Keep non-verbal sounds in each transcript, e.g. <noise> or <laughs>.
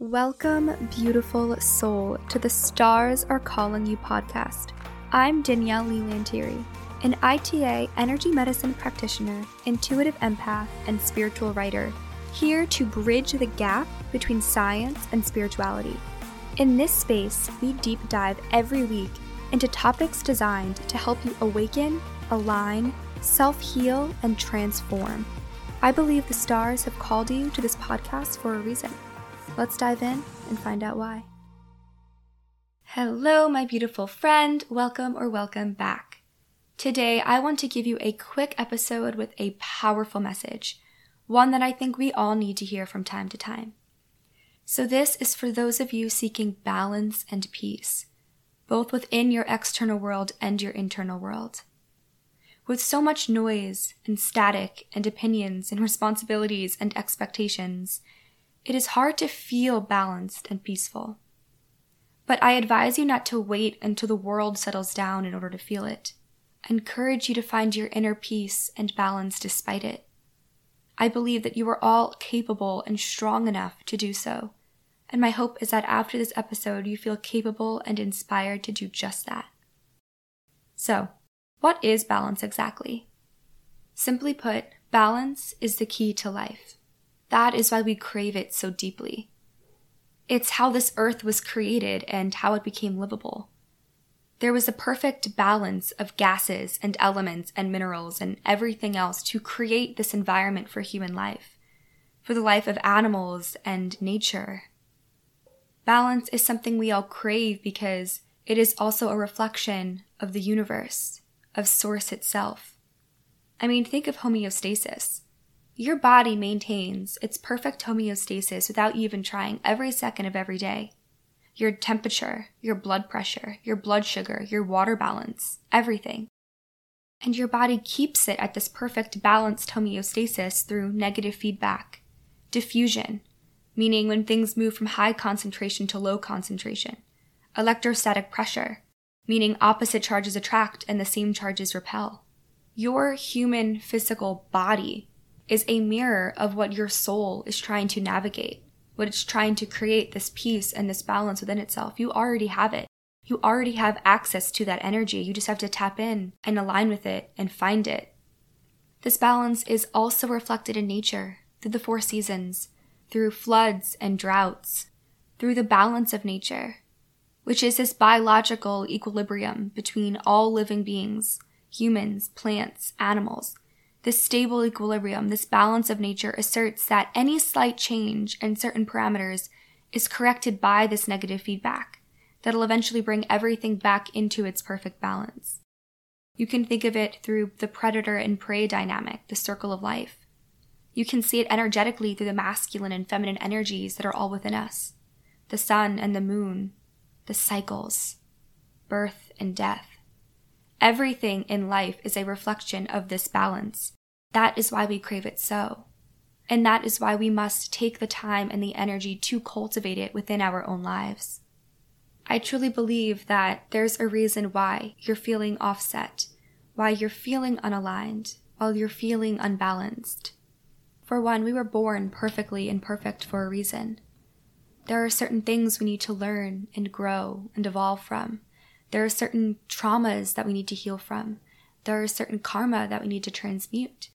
Welcome, beautiful soul, to the Stars Are Calling You podcast. I'm Danielle Leigh Lanteri, an ITA energy medicine practitioner, intuitive empath, and spiritual writer, here to bridge the gap between science and spirituality. In this space, we deep dive every week into topics designed to help you awaken, align, self heal, and transform. I believe the stars have called you to this podcast for a reason. Let's dive in and find out why. Hello, my beautiful friend. Welcome or welcome back. Today, I want to give you a quick episode with a powerful message, one that I think we all need to hear from time to time. So, this is for those of you seeking balance and peace, both within your external world and your internal world. With so much noise and static and opinions and responsibilities and expectations, it is hard to feel balanced and peaceful. But I advise you not to wait until the world settles down in order to feel it. I encourage you to find your inner peace and balance despite it. I believe that you are all capable and strong enough to do so. And my hope is that after this episode, you feel capable and inspired to do just that. So, what is balance exactly? Simply put, balance is the key to life. That is why we crave it so deeply. It's how this earth was created and how it became livable. There was a perfect balance of gases and elements and minerals and everything else to create this environment for human life, for the life of animals and nature. Balance is something we all crave because it is also a reflection of the universe, of Source itself. I mean, think of homeostasis. Your body maintains its perfect homeostasis without even trying every second of every day. Your temperature, your blood pressure, your blood sugar, your water balance, everything. And your body keeps it at this perfect balanced homeostasis through negative feedback, diffusion, meaning when things move from high concentration to low concentration, electrostatic pressure, meaning opposite charges attract and the same charges repel. Your human physical body is a mirror of what your soul is trying to navigate, what it's trying to create this peace and this balance within itself. You already have it. You already have access to that energy. You just have to tap in and align with it and find it. This balance is also reflected in nature through the four seasons, through floods and droughts, through the balance of nature, which is this biological equilibrium between all living beings, humans, plants, animals, this stable equilibrium, this balance of nature asserts that any slight change in certain parameters is corrected by this negative feedback that'll eventually bring everything back into its perfect balance. You can think of it through the predator and prey dynamic, the circle of life. You can see it energetically through the masculine and feminine energies that are all within us the sun and the moon, the cycles, birth and death. Everything in life is a reflection of this balance, that is why we crave it so. And that is why we must take the time and the energy to cultivate it within our own lives. I truly believe that there's a reason why you're feeling offset, why you're feeling unaligned, while you're feeling unbalanced. For one, we were born perfectly imperfect for a reason. There are certain things we need to learn and grow and evolve from. There are certain traumas that we need to heal from. There are certain karma that we need to transmute.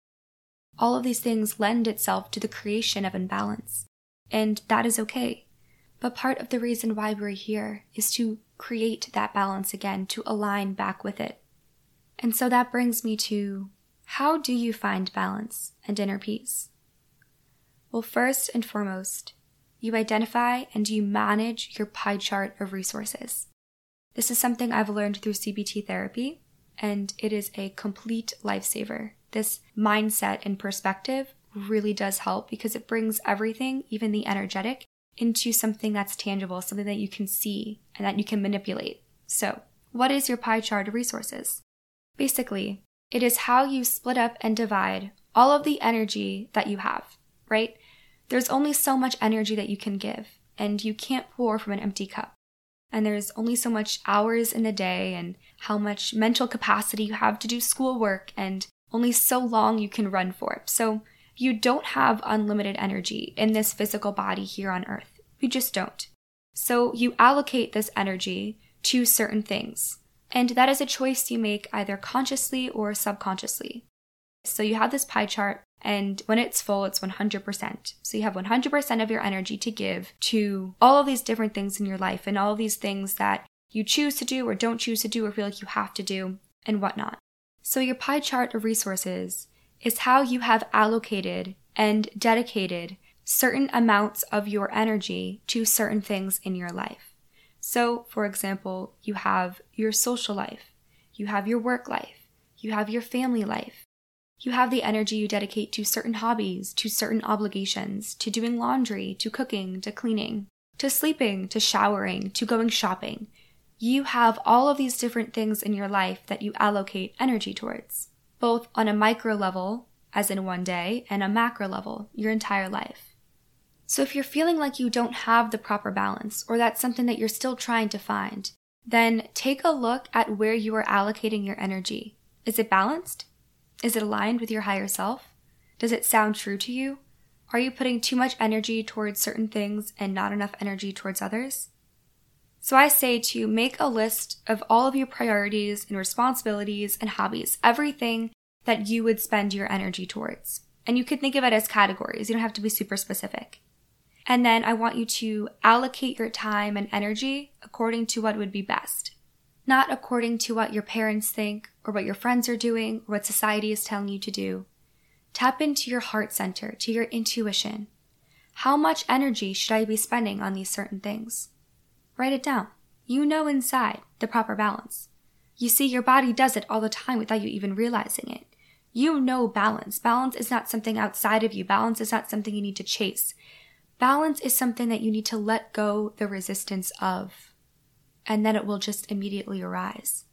All of these things lend itself to the creation of imbalance, and that is okay. But part of the reason why we're here is to create that balance again, to align back with it. And so that brings me to how do you find balance and inner peace? Well, first and foremost, you identify and you manage your pie chart of resources. This is something I've learned through CBT therapy, and it is a complete lifesaver this mindset and perspective really does help because it brings everything, even the energetic, into something that's tangible, something that you can see and that you can manipulate. So, what is your pie chart of resources? Basically, it is how you split up and divide all of the energy that you have, right? There's only so much energy that you can give, and you can't pour from an empty cup. And there's only so much hours in a day, and how much mental capacity you have to do schoolwork and only so long you can run for. It. So you don't have unlimited energy in this physical body here on earth. We just don't. So you allocate this energy to certain things. And that is a choice you make either consciously or subconsciously. So you have this pie chart, and when it's full, it's 100%. So you have 100% of your energy to give to all of these different things in your life and all of these things that you choose to do or don't choose to do or feel like you have to do and whatnot. So your pie chart of resources is how you have allocated and dedicated certain amounts of your energy to certain things in your life. So, for example, you have your social life, you have your work life, you have your family life. You have the energy you dedicate to certain hobbies, to certain obligations, to doing laundry, to cooking, to cleaning, to sleeping, to showering, to going shopping. You have all of these different things in your life that you allocate energy towards, both on a micro level, as in one day, and a macro level, your entire life. So if you're feeling like you don't have the proper balance, or that's something that you're still trying to find, then take a look at where you are allocating your energy. Is it balanced? Is it aligned with your higher self? Does it sound true to you? Are you putting too much energy towards certain things and not enough energy towards others? So I say to make a list of all of your priorities and responsibilities and hobbies, everything that you would spend your energy towards. And you could think of it as categories. You don't have to be super specific. And then I want you to allocate your time and energy according to what would be best, not according to what your parents think or what your friends are doing or what society is telling you to do. Tap into your heart center, to your intuition. How much energy should I be spending on these certain things? Write it down. You know inside the proper balance. You see, your body does it all the time without you even realizing it. You know balance. Balance is not something outside of you. Balance is not something you need to chase. Balance is something that you need to let go the resistance of, and then it will just immediately arise.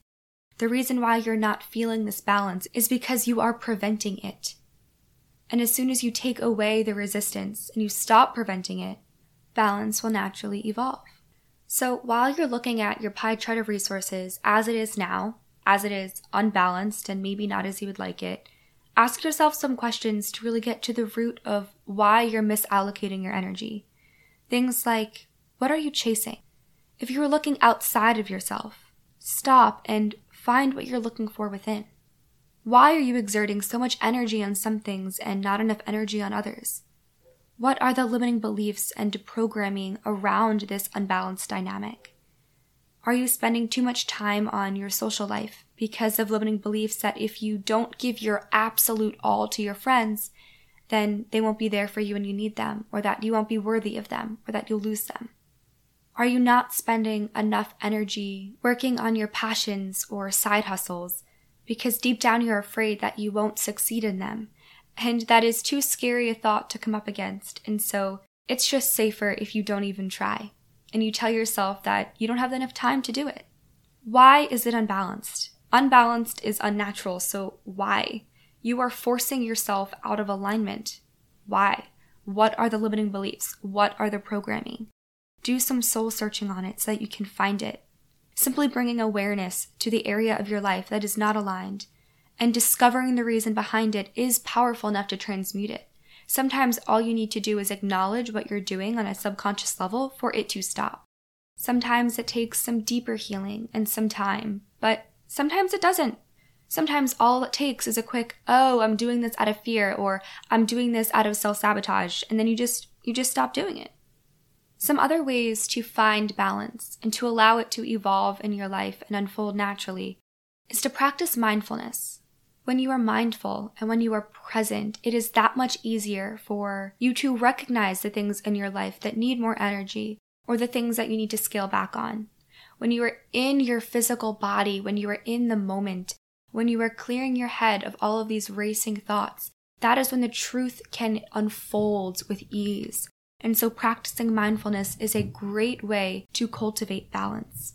The reason why you're not feeling this balance is because you are preventing it. And as soon as you take away the resistance and you stop preventing it, balance will naturally evolve. So while you're looking at your pie chart of resources as it is now, as it is unbalanced and maybe not as you would like it, Ask yourself some questions to really get to the root of why you're misallocating your energy. Things like, what are you chasing? If you are looking outside of yourself, stop and find what you're looking for within. Why are you exerting so much energy on some things and not enough energy on others? What are the limiting beliefs and programming around this unbalanced dynamic? Are you spending too much time on your social life because of limiting beliefs that if you don't give your absolute all to your friends, then they won't be there for you when you need them, or that you won't be worthy of them, or that you'll lose them? Are you not spending enough energy working on your passions or side hustles because deep down you're afraid that you won't succeed in them? And that is too scary a thought to come up against, and so it's just safer if you don't even try and you tell yourself that you don't have enough time to do it. Why is it unbalanced? Unbalanced is unnatural, so why? You are forcing yourself out of alignment. Why? What are the limiting beliefs? What are the programming? Do some soul searching on it so that you can find it. Simply bringing awareness to the area of your life that is not aligned and discovering the reason behind it is powerful enough to transmute it. Sometimes all you need to do is acknowledge what you're doing on a subconscious level for it to stop. Sometimes it takes some deeper healing and some time, but sometimes it doesn't. Sometimes all it takes is a quick, oh, I'm doing this out of fear or I'm doing this out of self-sabotage, and then you just you just stop doing it. Some other ways to find balance and to allow it to evolve in your life and unfold naturally is to practice mindfulness. When you are mindful and when you are present, it is that much easier for you to recognize the things in your life that need more energy or the things that you need to scale back on. When you are in your physical body, when you are in the moment, when you are clearing your head of all of these racing thoughts, that is when the truth can unfold with ease. And so practicing mindfulness is a great way to cultivate balance.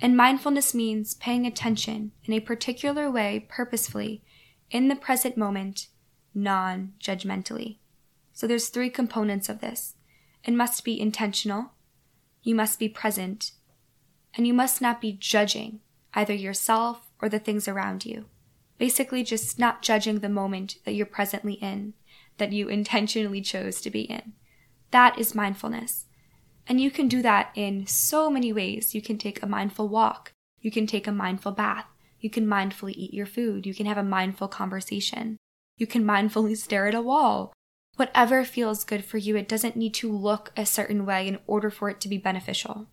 And mindfulness means paying attention in a particular way purposefully in the present moment, non judgmentally. So there's three components of this. It must be intentional, you must be present, and you must not be judging either yourself or the things around you. Basically, just not judging the moment that you're presently in, that you intentionally chose to be in. That is mindfulness. And you can do that in so many ways. You can take a mindful walk. You can take a mindful bath. You can mindfully eat your food. You can have a mindful conversation. You can mindfully stare at a wall. Whatever feels good for you, it doesn't need to look a certain way in order for it to be beneficial.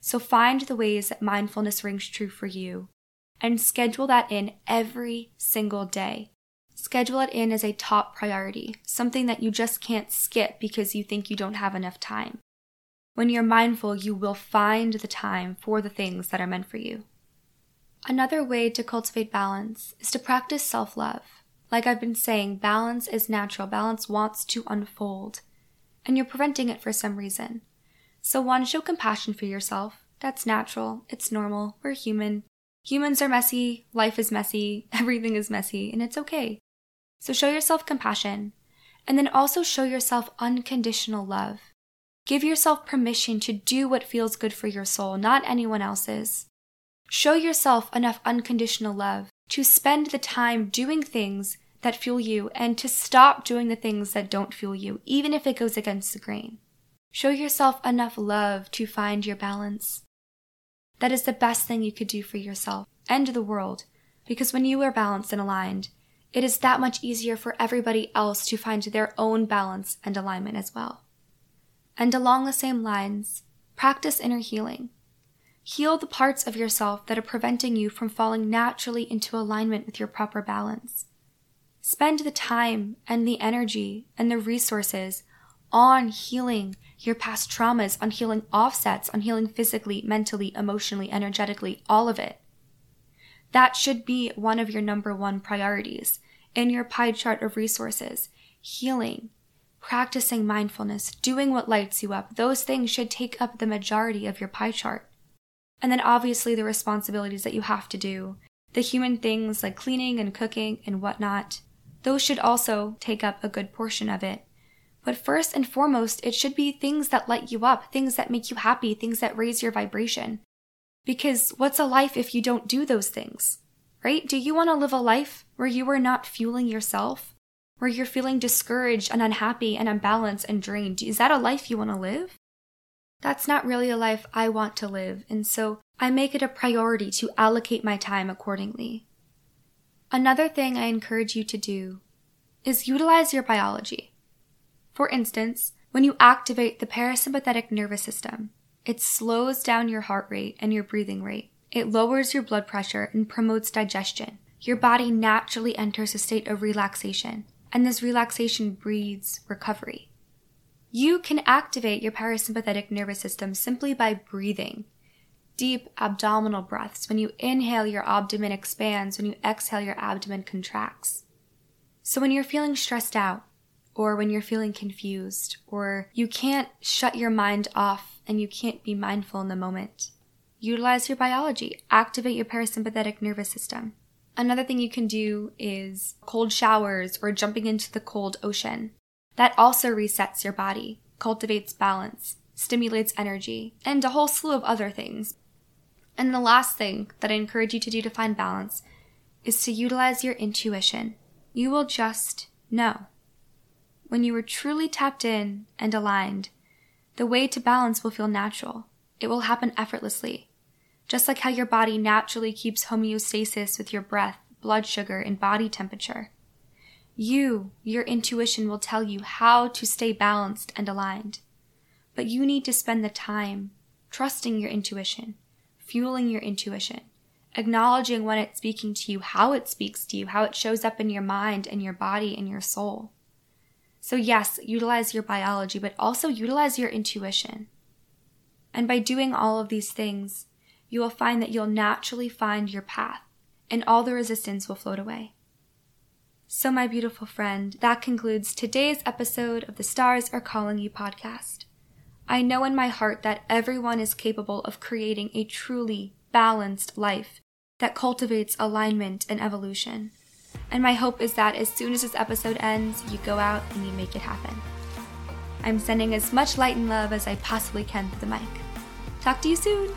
So find the ways that mindfulness rings true for you and schedule that in every single day. Schedule it in as a top priority, something that you just can't skip because you think you don't have enough time. When you're mindful, you will find the time for the things that are meant for you. Another way to cultivate balance is to practice self love. Like I've been saying, balance is natural, balance wants to unfold, and you're preventing it for some reason. So, one, show compassion for yourself. That's natural, it's normal, we're human. Humans are messy, life is messy, <laughs> everything is messy, and it's okay. So, show yourself compassion, and then also show yourself unconditional love. Give yourself permission to do what feels good for your soul, not anyone else's. Show yourself enough unconditional love to spend the time doing things that fuel you and to stop doing the things that don't fuel you, even if it goes against the grain. Show yourself enough love to find your balance. That is the best thing you could do for yourself and the world, because when you are balanced and aligned, it is that much easier for everybody else to find their own balance and alignment as well. And along the same lines, practice inner healing. Heal the parts of yourself that are preventing you from falling naturally into alignment with your proper balance. Spend the time and the energy and the resources on healing your past traumas, on healing offsets, on healing physically, mentally, emotionally, energetically, all of it. That should be one of your number one priorities in your pie chart of resources. Healing, practicing mindfulness, doing what lights you up, those things should take up the majority of your pie chart. And then obviously the responsibilities that you have to do, the human things like cleaning and cooking and whatnot, those should also take up a good portion of it. But first and foremost, it should be things that light you up, things that make you happy, things that raise your vibration. Because what's a life if you don't do those things? Right? Do you want to live a life where you are not fueling yourself? Where you're feeling discouraged and unhappy and unbalanced and drained? Is that a life you want to live? That's not really a life I want to live, and so I make it a priority to allocate my time accordingly. Another thing I encourage you to do is utilize your biology. For instance, when you activate the parasympathetic nervous system, it slows down your heart rate and your breathing rate. It lowers your blood pressure and promotes digestion. Your body naturally enters a state of relaxation, and this relaxation breeds recovery. You can activate your parasympathetic nervous system simply by breathing. Deep abdominal breaths. When you inhale, your abdomen expands. When you exhale, your abdomen contracts. So when you're feeling stressed out, or when you're feeling confused, or you can't shut your mind off and you can't be mindful in the moment, utilize your biology. Activate your parasympathetic nervous system. Another thing you can do is cold showers or jumping into the cold ocean. That also resets your body, cultivates balance, stimulates energy, and a whole slew of other things. And the last thing that I encourage you to do to find balance is to utilize your intuition. You will just know. When you are truly tapped in and aligned, the way to balance will feel natural. It will happen effortlessly. Just like how your body naturally keeps homeostasis with your breath, blood sugar, and body temperature. You, your intuition will tell you how to stay balanced and aligned. But you need to spend the time trusting your intuition, fueling your intuition, acknowledging when it's speaking to you, how it speaks to you, how it shows up in your mind and your body and your soul. So, yes, utilize your biology, but also utilize your intuition. And by doing all of these things, you will find that you'll naturally find your path, and all the resistance will float away. So, my beautiful friend, that concludes today's episode of the Stars Are Calling You podcast. I know in my heart that everyone is capable of creating a truly balanced life that cultivates alignment and evolution. And my hope is that as soon as this episode ends, you go out and you make it happen. I'm sending as much light and love as I possibly can through the mic. Talk to you soon!